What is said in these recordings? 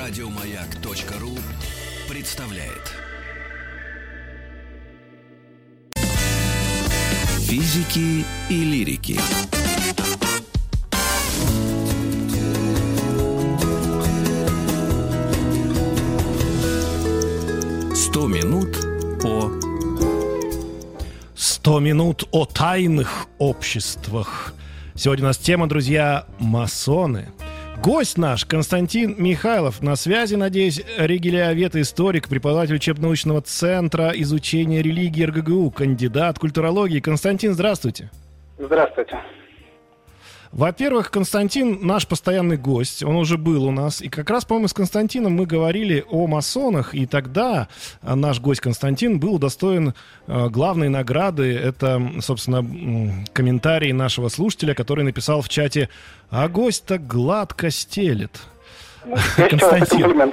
Радиомаяк.ру представляет. Физики и лирики. Сто минут по 100 минут о тайных обществах. Сегодня у нас тема, друзья, масоны. Гость наш Константин Михайлов на связи, надеюсь, регелиовед, историк, преподаватель учебно-научного центра изучения религии РГГУ, кандидат культурологии. Константин, здравствуйте. Здравствуйте. Во-первых, Константин наш постоянный гость, он уже был у нас, и как раз, по-моему, с Константином мы говорили о масонах, и тогда а, наш гость Константин был удостоен э, главной награды, это, собственно, комментарий нашего слушателя, который написал в чате «А гость-то гладко стелет». Считаю это Константин.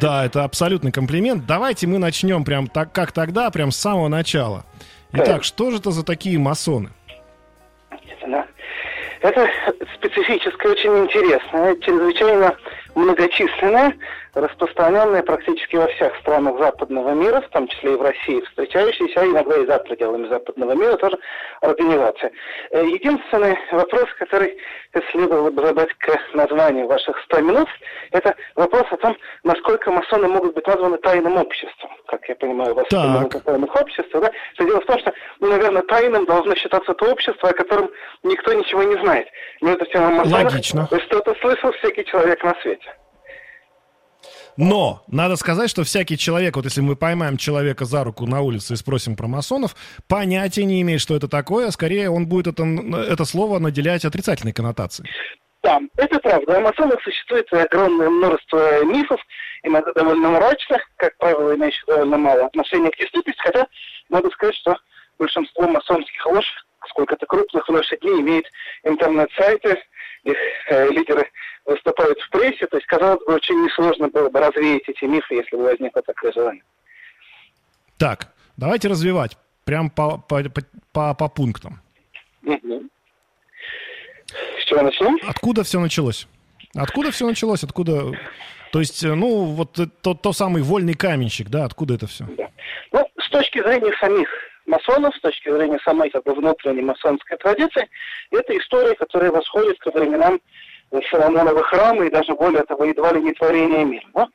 Да, это абсолютный комплимент. Давайте мы начнем прям так, как тогда, прям с самого начала. Итак, Так. что же это за такие масоны? Да. Это специфическое, очень интересное, чрезвычайно многочисленное, распространенное практически во всех странах западного мира, в том числе и в России, встречающаяся, а иногда и за пределами западного мира тоже организация. Э, Единственный вопрос, который следовало бы задать к названию ваших 100 минут, это вопрос о том, насколько масоны могут быть названы тайным обществом. Как я понимаю, у вас Так. 100 минут о тайных обществах, да? Все дело в том, что, ну, наверное, тайным должно считаться то общество, о котором никто ничего не знает. Между тем, о масонах Логично. что-то слышал всякий человек на свете. Но надо сказать, что всякий человек, вот если мы поймаем человека за руку на улице и спросим про масонов, понятия не имеет, что это такое, а скорее он будет это, это слово наделять отрицательной коннотацией. Да, это правда. О масонах существует огромное множество мифов, иногда довольно мрачных, как правило, имеющих довольно мало отношения к действительности, хотя надо сказать, что большинство масонских лож, сколько-то крупных в наши дни, имеет интернет-сайты, их э, лидеры выступают в прессе, то есть, казалось бы, очень несложно было бы развеять эти мифы, если бы возникло такое желание. Так, давайте развивать, прям по, по, по, по, пунктам. Мгм. С чего начнем? Откуда все началось? Откуда все началось? Откуда... То есть, э, ну, вот э, то, то самый вольный каменщик, да, откуда это все? Да. Ну, с точки зрения самих масонов, с точки зрения самой как бы, внутренней масонской традиции, это история, которая восходит к временам Соломонова храма и даже более того, едва ли не творения мира. Но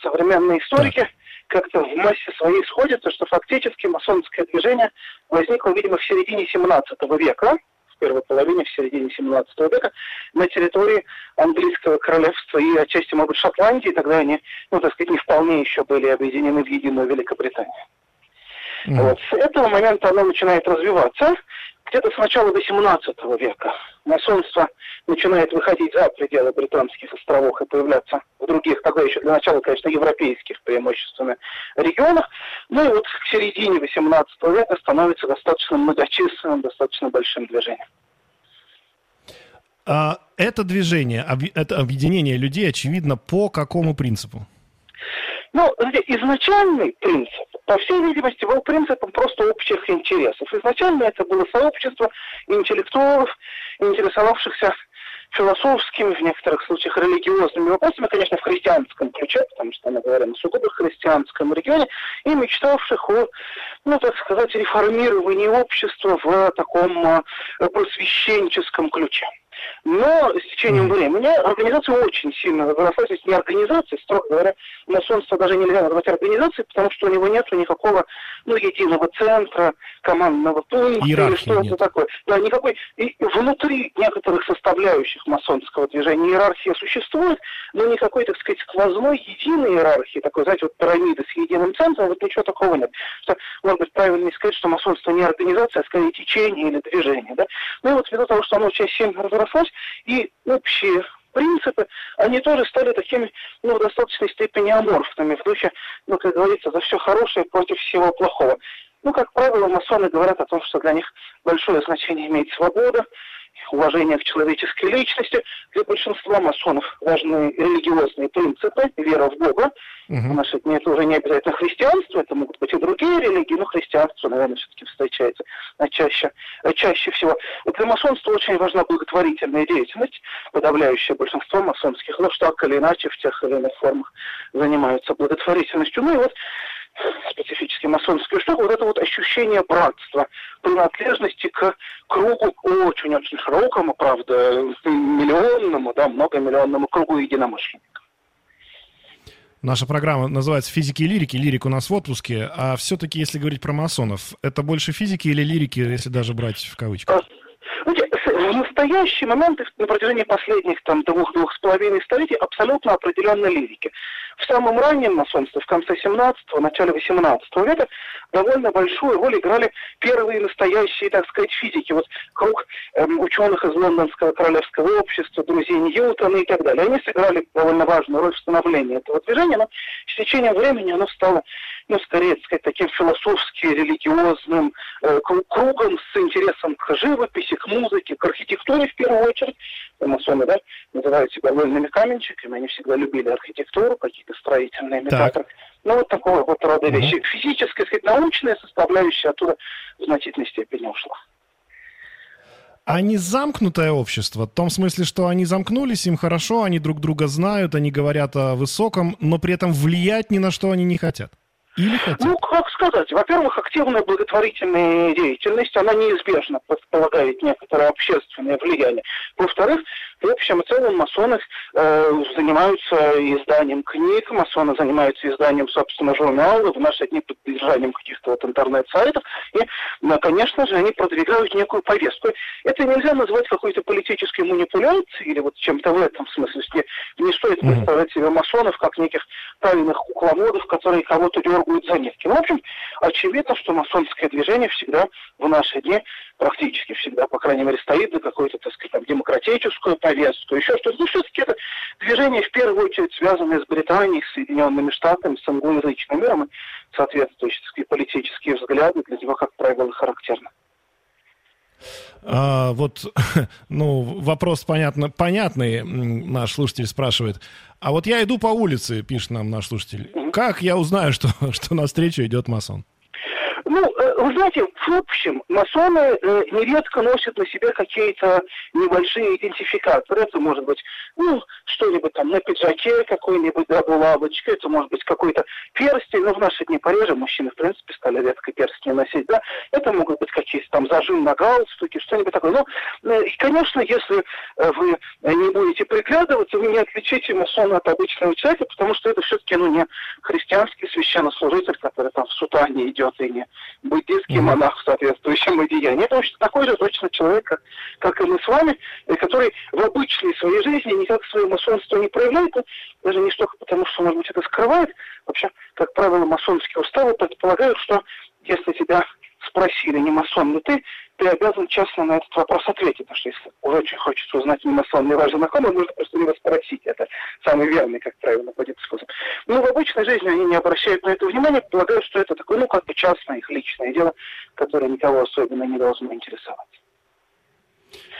современные историки как-то в массе своей сходятся, что фактически масонское движение возникло, видимо, в середине 17 века, в первой половине, в середине 17 века, на территории английского королевства и отчасти, может быть, Шотландии, тогда они, ну, так сказать, не вполне еще были объединены в единую Великобританию. Мгм. Вот. С этого момента оно начинает развиваться. Где-то с начала XVIII века масонство начинает выходить за пределы британских островов и появляться в других, тогда еще для начала, конечно, европейских преимущественно регионах. Ну и вот к середине XVIII века становится достаточно многочисленным, достаточно большим движением. А, это движение, это объединение людей, очевидно, по какому принципу? Ну, знаете, изначальный принцип, по всей видимости, был принципом просто общих интересов. Изначально это было сообщество интеллектуалов, интересовавшихся философскими, в некоторых случаях религиозными вопросами, конечно, в христианском ключе, потому что мы говорим о сугубо христианском регионе, и мечтавших о, ну, так сказать, реформировании общества в таком а, просвещенческом ключе. Но с течением времени организация очень сильно возросла, то есть не организация, строго говоря, масонство даже нельзя назвать организацией, потому что у него нет никакого ну, единого центра, командного пункта или Иерархии что-то нет. такое. Да, никакой. И внутри некоторых составляющих масонского движения иерархия существует, но никакой, так сказать, сквозной единой иерархии, такой, знаете, вот пирамиды с единым центром, вот ничего такого нет. Что, может быть, правильнее сказать, что масонство не организация, а скорее течение или движение. Да? Ну и вот ввиду того, что оно очень сильно разрослось, и общие принципы, они тоже стали такими, ну, в достаточной степени аморфными, в духе, ну, как говорится, за все хорошее против всего плохого. Ну, как правило, масоны говорят о том, что для них большое значение имеет свобода, уважение к человеческой личности. Для большинства масонов важны религиозные принципы, вера в Бога. Угу. В наши дни это уже не обязательно христианство, это могут быть и другие религии, но христианство, наверное, все-таки встречается чаще, чаще всего. Для масонства очень важна благотворительная деятельность. Подавляющее большинство масонских лож так или иначе в тех или иных формах занимаются благотворительностью. Ну и вот специфически масонскую штуку, вот это вот ощущение братства, принадлежности к кругу очень-очень широкому, правда, миллионному, да, многомиллионному кругу единомышленников. Наша программа называется «Физики и лирики». Лирик у нас в отпуске. А все-таки, если говорить про масонов, это больше физики или лирики, если даже брать в кавычках? В настоящий момент, на протяжении последних там двух-двух с половиной столетий, абсолютно определенно лирики. В самом раннем масонстве, в конце 17-го, начале 18 века, довольно большую роль играли первые настоящие, так сказать, физики. Вот круг эм, ученых из Лондонского королевского общества, друзей Ньютона и так далее. Они сыграли довольно важную роль в становлении этого движения, но с течением времени оно стало, ну, скорее, так сказать, таким философски религиозным э, кругом с интересом к живописи, к музыке, к архитектуре в первую очередь. Масоны, да, называют себя вольными каменщиками, они всегда любили архитектуру, какие-то строительные метафоры. Ну, вот такого вот рода угу. вещи. Физическая, сказать, научная составляющая оттуда в значительной степени ушла. Они замкнутое общество, в том смысле, что они замкнулись, им хорошо, они друг друга знают, они говорят о высоком, но при этом влиять ни на что они не хотят. Или хотят? Ну, как сказать. Во-первых, активная благотворительная деятельность, она неизбежно предполагает некоторое общественное влияние. Во-вторых, в общем и целом масоны э, занимаются изданием книг, масоны занимаются изданием, собственно, журналов, в наши дни поддержанием каких-то вот интернет-сайтов. И, ну, конечно же, они продвигают некую повестку. Это нельзя назвать какой-то политической манипуляцией или вот чем-то в этом смысле. Не, не стоит представлять себе масонов как неких правильных кукловодов, которые кого-то дергают за нитки. Ну, в общем, очевидно, что масонское движение всегда в наши дни, практически всегда, по крайней мере, стоит за какую-то, так сказать, там, демократическую повестку, еще что-то. Ну, все-таки это движение, в первую очередь, связанное с Британией, с Соединенными Штатами, с англоязычным миром, и соответствующие политические взгляды для него, как правило, характерны. А, вот, ну, вопрос понятно, понятный, наш слушатель спрашивает. А вот я иду по улице, пишет нам наш слушатель. Как я узнаю, что, что на встречу идет масон? Ну, э, вы знаете, в общем, масоны э, нередко носят на себе какие-то небольшие идентификаторы. Это может быть, ну, что-нибудь там на пиджаке, какой-нибудь да, булавочка, это может быть какой-то перстень, но в наши дни пореже мужчины, в принципе, стали редко перстни носить, да. Это могут быть какие-то там зажим на галстуке, что-нибудь такое. Но, э, и, конечно, если вы не будете приглядываться, вы не отличите масона от обычного человека, потому что это все-таки, ну, не христианский священнослужитель, который там в сутане идет и не буддийский монах в соответствующем одеянии. Это точно такой же точно человек, как, как и мы с вами, который в обычной своей жизни никак свое масонство не проявляет, даже не столько потому, что, может быть, это скрывает. Вообще, как правило, масонские уставы предполагают, что если тебя спросили, не масон ли ты, ты обязан честно на этот вопрос ответить. Потому что если уже очень хочется узнать, не масон ли ваш знакомый, нужно просто него спросить. Это самый верный, как правило, будет способ. Но в обычной жизни они не обращают на это внимания, полагают, что это такое, ну, как бы частное их личное дело, которое никого особенно не должно интересовать.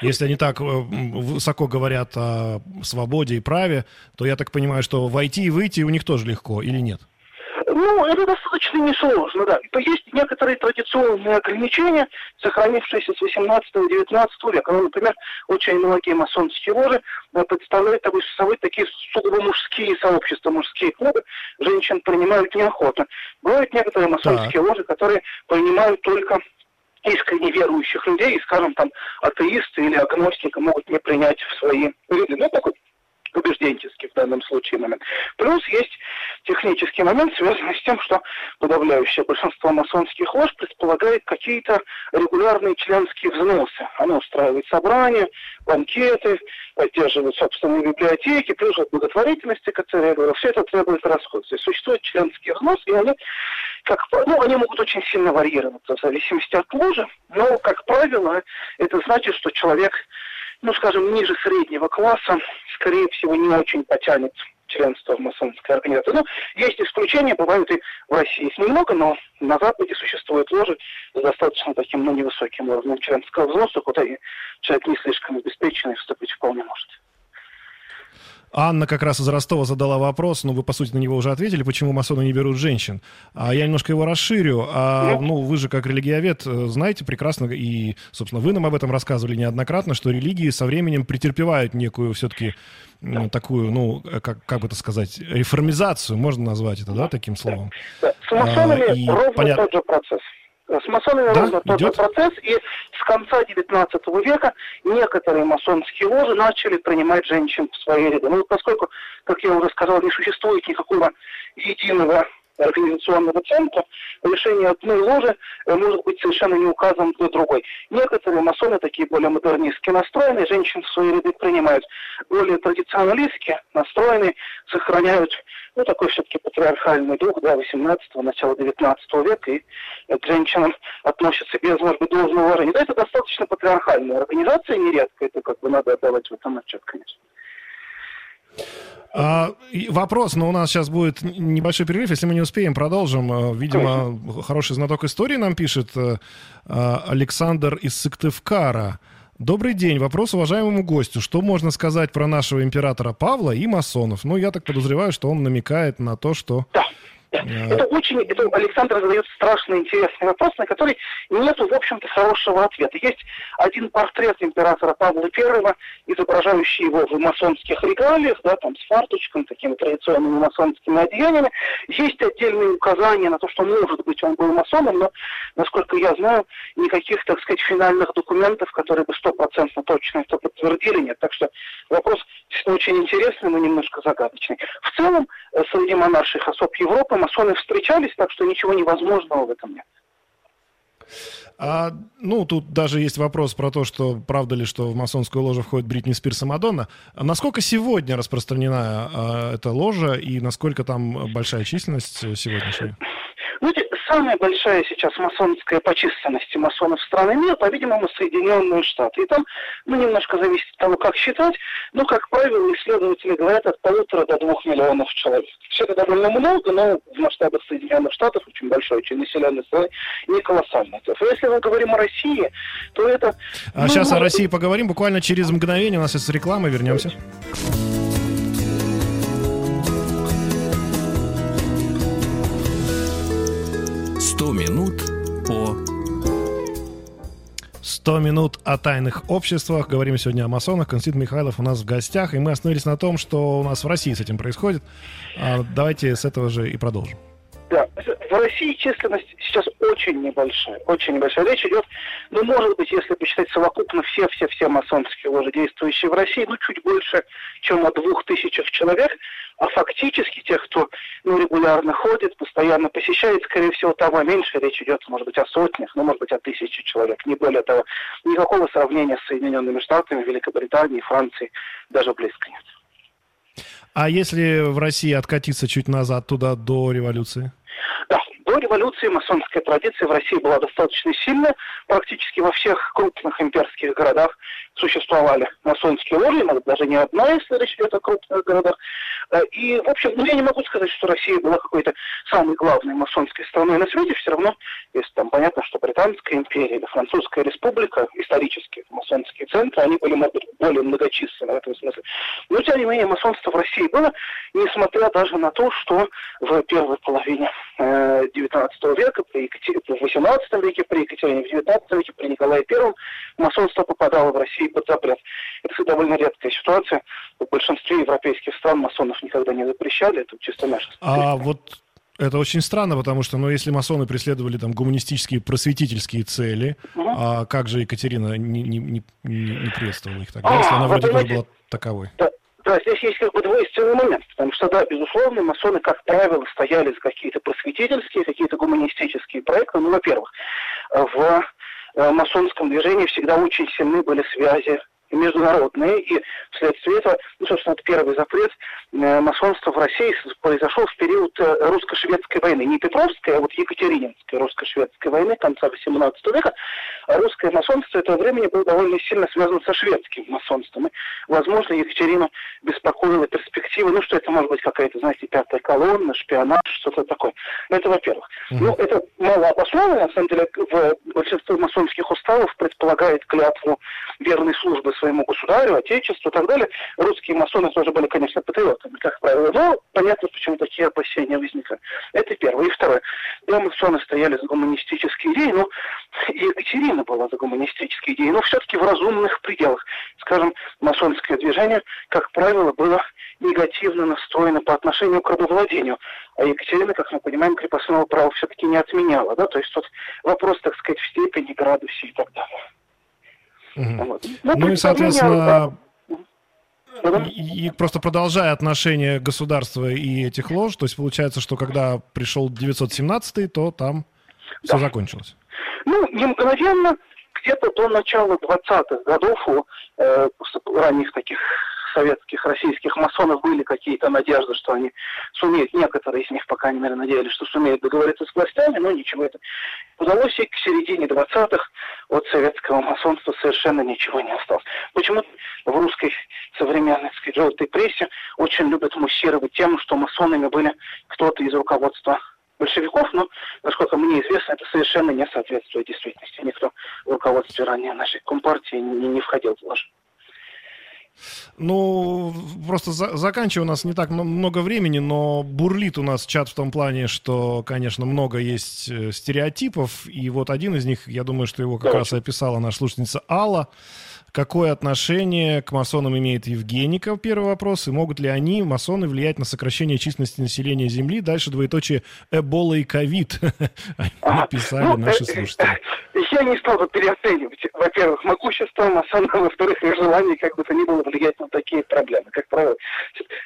Если они так э, высоко говорят о свободе и праве, то я так понимаю, что войти и выйти у них тоже легко или нет? Ну, это достаточно несложно, да. То есть некоторые традиционные ограничения, сохранившиеся с 18-19 века. Ну, например, очень многие масонские ложи э, представляют собой такие сугубо мужские сообщества, мужские клубы. Женщин принимают неохотно. Бывают некоторые масонские ложи, которые принимают только искренне верующих людей, и, скажем, там, атеисты или агностики могут не принять в свои ряды. Ну, такой убежденческий в данном случае момент. Плюс есть технический момент, связанный с тем, что подавляющее большинство масонских лож предполагает какие-то регулярные членские взносы. Оно устраивает собрания, банкеты, поддерживает собственные библиотеки, плюс вот благотворительности, как я говорил, все это требует расходов. То есть существует членский взнос, и они, как, ну, они могут очень сильно варьироваться в зависимости от ложи, но, как правило, это значит, что человек ну, скажем, ниже среднего класса, скорее всего, не очень потянет членства в масонской организации. Ну, есть исключения, бывают и в России их немного, но на Западе существуют ложи с достаточно таким, ну, невысоким уровнем членского взноса, куда и человек не слишком обеспеченный вступить вполне может. Анна как раз из Ростова задала вопрос, ну, вы, по сути, на него уже ответили, почему масоны не берут женщин. А я немножко его расширю. А, ну, вы же как религиовед э, знаете прекрасно, и, собственно, вы нам об этом рассказывали неоднократно, что религии со временем претерпевают некую все-таки такую, ну, э, как, как бы это сказать, реформизацию, можно назвать это, да, таким словом? С масонами а, и ровно понят... тот же процесс. С масонами да? ровно тот же процесс, и с конца XIX века некоторые масонские ложи начали принимать женщин в свои ряды. Ну, поскольку, как я уже сказал, не существует никакого единого организационного центра, решение одной ложи э, может быть совершенно не указано для другой. Некоторые масоны, такие более модернистски настроенные, женщин в свои ряды принимают. Более традиционалистски настроенные сохраняют ну, такой все-таки патриархальный дух, да, 18-го, начала 19 века, и к женщинам относятся без, может быть, должного уважения. Да, это достаточно патриархальная организация, нередко, это как бы надо отдавать в этом отчет, конечно. А, вопрос, но у нас сейчас будет небольшой перерыв, если мы не успеем, продолжим. А, видимо, Конечно. хороший знаток истории нам пишет а, Александр из Сыктывкара. Добрый день. Вопрос уважаемому гостю. Что можно сказать про нашего императора Павла и масонов? Ну, я так подозреваю, что он намекает на то, что... Да. Это очень, это Александр задает страшно интересный вопрос, на который нет, в общем-то, хорошего ответа. Есть один портрет императора Павла I, изображающий его в масонских регалиях, да, там с фарточком, такими традиционными масонскими одеяниями. Есть отдельные указания на то, что, может быть, он был масоном, но, насколько я знаю, никаких, так сказать, финальных документов, которые бы стопроцентно точно это подтвердили, нет. Так что вопрос очень интересный, но немножко загадочный. В целом, э, среди монарших особ Европы масоны встречались, так что ничего невозможного в этом нет. А, ну, тут даже есть вопрос про то, что правда ли, что в масонскую ложу входит Бритни Спирс и Мадонна. А насколько сегодня распространена а, эта ложа и насколько там большая численность сегодняшняя? Знаете, самая большая сейчас масонская по численности масонов страны мира, по-видимому, Соединенные Штаты. И там, ну, немножко зависит от того, как считать, но, как правило, исследователи говорят от полутора до двух миллионов человек. Все это довольно много, но в масштабах Соединенных Штатов очень большой, очень населенной страны, не колоссальная цифра. Если мы говорим о России, то это... А ну, сейчас о России поговорим буквально через мгновение. У нас есть реклама, вернемся. 100 минут по... 100 минут о тайных обществах. Говорим сегодня о масонах. Константин Михайлов у нас в гостях. И мы остановились на том, что у нас в России с этим происходит. А давайте с этого же и продолжим. России численность сейчас очень небольшая, очень небольшая. Речь идет, ну, может быть, если посчитать совокупно все-все-все масонские ложи, действующие в России, ну, чуть больше, чем о двух тысячах человек, а фактически тех, кто ну, регулярно ходит, постоянно посещает, скорее всего, того меньше. Речь идет, может быть, о сотнях, ну, может быть, о тысяче человек, не более того. Никакого сравнения с Соединенными Штатами, Великобританией, Францией даже близко нет. А если в России откатиться чуть назад туда до революции? Революции масонская традиция в России была достаточно сильная. Практически во всех крупных имперских городах существовали масонские ложи, даже не одна, если речь идет о крупных городах. Э, и, в общем, ну, я не могу сказать, что Россия была какой-то самой главной масонской страной на свете. Все равно, если там понятно, что Британская империя или Французская республика, исторические масонские центры, они были, более многочисленны в этом смысле. Но, тем не менее, масонство в России было, несмотря даже на то, что в первой половине э, XIX века, при Екатер... в XVIII веке, при Екатерине, в XIX веке, при Николае I, масонство попадало в Россию под запрет. Это довольно редкая ситуация. В большинстве европейских стран масонов никогда не запрещали, это чисто наша А вот это очень странно, потому что, ну, если масоны преследовали там гуманистические, просветительские цели, угу. а как же Екатерина не, не, не, не приветствовала их тогда, а, если она вроде тоже была таковой? Да, да, здесь есть как бы двойственный момент, потому что, да, безусловно, масоны, как правило, стояли за какие-то просветительские, какие-то гуманистические проекты. Ну, во-первых, в э, масонском движении всегда очень сильны были связи международные, и вследствие этого, ну, собственно, это первый запрет э, масонства в России произошел в период э, русско-шведской войны. Не Петровской, а вот Екатерининской русско-шведской войны конца XVIII века. Русское масонство этого времени было довольно сильно связано со шведским масонством. И, возможно, Екатерину беспокоила перспектива, ну, что это может быть какая-то, знаете, пятая колонна, шпионаж, что-то такое. Это во-первых. Mm-hmm. Ну, это мало обоснованно, на самом деле, в большинстве масонских уставов предполагает клятву верной службы своему государю, отечеству и так далее. Русские масоны тоже были, конечно, патриотами, как правило. Но понятно, почему такие опасения возникли. Это первое. И второе. Да, масоны стояли за гуманистические идеи, но и Екатерина была за гуманистические идеи, но все-таки в разумных пределах. Скажем, масонское движение, как правило, было негативно настроено по отношению к рабовладению. А Екатерина, как мы понимаем, крепостного права все-таки не отменяла. Да? То есть тут вопрос, так сказать, в степени, градусе и так далее. Угу. Вот. Ну, ну и, соответственно, и, и просто продолжая отношения государства и этих лож, то есть получается, что когда пришел 917 то там да. все закончилось. Ну, не мгновенно, где-то до начала 20-х годов у э, ранних таких советских, российских масонов были какие-то надежды, что они сумеют, некоторые из них, по крайней мере, надеялись, что сумеют договориться с властями, но ничего это удалось, и к середине 20-х от советского масонства совершенно ничего не осталось. Почему в русской современной, сказать, желтой прессе очень любят муссировать тему, что масонами были кто-то из руководства большевиков, но, насколько мне известно, это совершенно не соответствует действительности. Никто в руководстве ранее нашей компартии не, не входил в ложь. Ну, просто за заканчивая, у нас не так много времени, но бурлит у нас чат в том плане, что, конечно, много есть э, стереотипов, и вот один из них, я думаю, что его как Давайте. раз и описала наша слушательница Алла. Какое отношение к масонам имеет Евгеника? Первый вопрос. И могут ли они, масоны, влиять на сокращение численности населения Земли? Дальше двоеточие Эбола и ковид. Написали ну, наши э, слушатели. Я не стал бы переоценивать, во-первых, могущество масонов, во-вторых, их желание как бы то ни было влиять на такие проблемы. Как правило,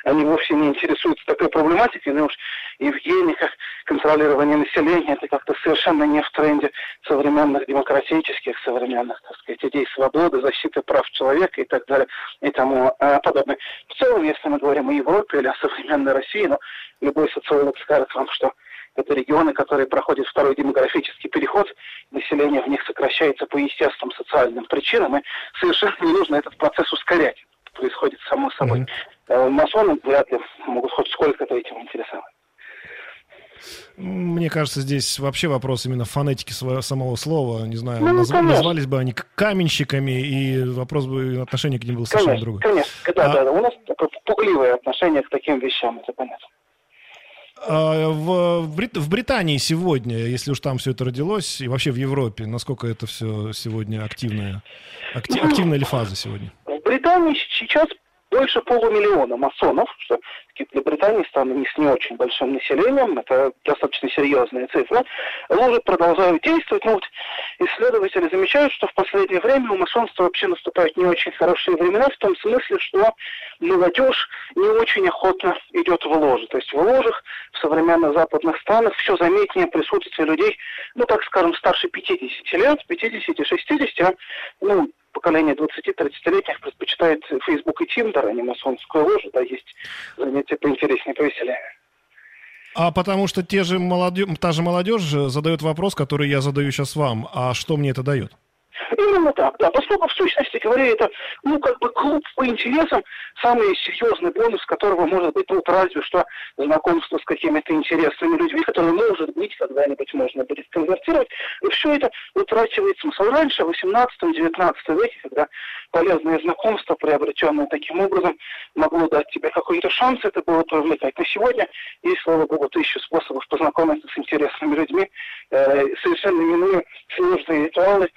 они вовсе не интересуются такой проблематикой, но уж Евгеника, контролирование населения, это как-то совершенно не в тренде современных демократических, современных, так сказать, идей свободы, защиты прав человека и так далее и тому э, подобное. В целом, если мы говорим о Европе или о современной России, ну, любой социолог скажет вам, что это регионы, которые проходят второй демографический переход, население в них сокращается по естественным социальным причинам, и совершенно не нужно этот процесс ускорять. Происходит само собой. Mm-hmm. Масоны вряд ли могут хоть сколько-то этим интересовать. Мне кажется, здесь вообще вопрос именно фонетики своего, самого слова. Не знаю, ну, назв... назвались бы они каменщиками, и вопрос бы отношение к ним было совершенно конечно, другое. Конечно, да, а... да, да. У нас такое пугливое отношение к таким вещам, это понятно. А, в, в, Брит... в Британии сегодня, если уж там все это родилось, и вообще в Европе, насколько это все сегодня активная, акти... Ну, активная ли фаза сегодня? Британии сейчас больше полумиллиона масонов, что для Британии страны не с не очень большим населением, это достаточно серьезная цифра, ложи продолжают действовать, но вот исследователи замечают, что в последнее время у масонства вообще наступают не очень хорошие времена, в том смысле, что молодежь не очень охотно идет в ложи. То есть в ложах в современных западных странах все заметнее присутствие людей, ну так скажем, старше 50 лет, 50-60, ну, поколение 20-30-летних предпочитает Facebook и Tinder, а не масонскую ложу, да, есть занятия поинтереснее, повеселее. А потому что те же молодежь, та же молодежь задает вопрос, который я задаю сейчас вам. А что мне это дает? Именно так, да. Поскольку, в сущности говоря, это, ну, как бы клуб по интересам, самый серьезный бонус которого может быть, ну, разве что знакомство с какими-то интересными людьми, которые, может быть, когда-нибудь можно будет конвертировать. И все это утрачивает смысл. Раньше, в 18-19 веке, когда полезное знакомство, приобретенное таким образом, могло дать тебе какой-то шанс, это было привлекательно. Сегодня есть, слава богу, тысячи способов познакомиться с интересными людьми, э, совершенно минуя сложные ритуалы,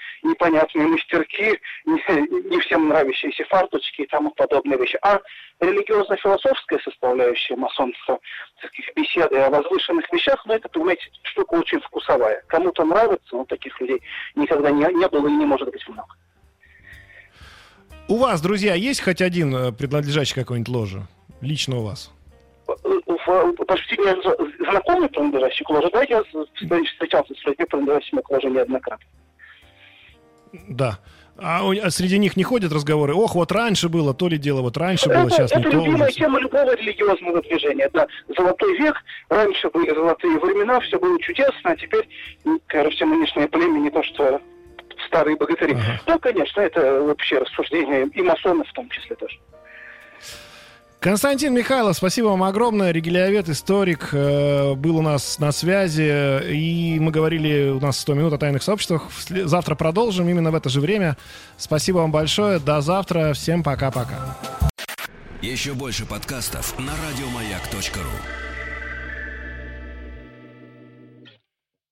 непонятные мастерки, не, не всем нравящиеся фарточки и тому подобные вещи. А религиозно-философская составляющая масонства, таких беседы о возвышенных вещах, ну, это, понимаете, штука очень вкусовая. Кому-то нравится, но таких людей никогда не, не было и не может быть много. У вас, друзья, есть хоть один э, принадлежащий какой-нибудь ложе? Лично у вас? почти не знакомый принадлежащий к ложе. Да, я встречался с людьми, принадлежащими к ложе неоднократно. Да. А, а среди них не ходят разговоры, ох, вот раньше было, то ли дело, вот раньше было, сейчас это не то. любимая тема любого религиозного движения. Да, золотой век, раньше были золотые времена, все было чудесно, а теперь, кажется, нынешнее племя не то, что старые богатыри. Ага. Да, конечно, это вообще рассуждение и масонов в том числе тоже. Константин Михайлов, спасибо вам огромное. Регелиовед, историк, э, был у нас на связи. И мы говорили у нас 100 минут о тайных сообществах. Завтра продолжим именно в это же время. Спасибо вам большое. До завтра. Всем пока-пока. Еще больше подкастов на радиомаяк.ру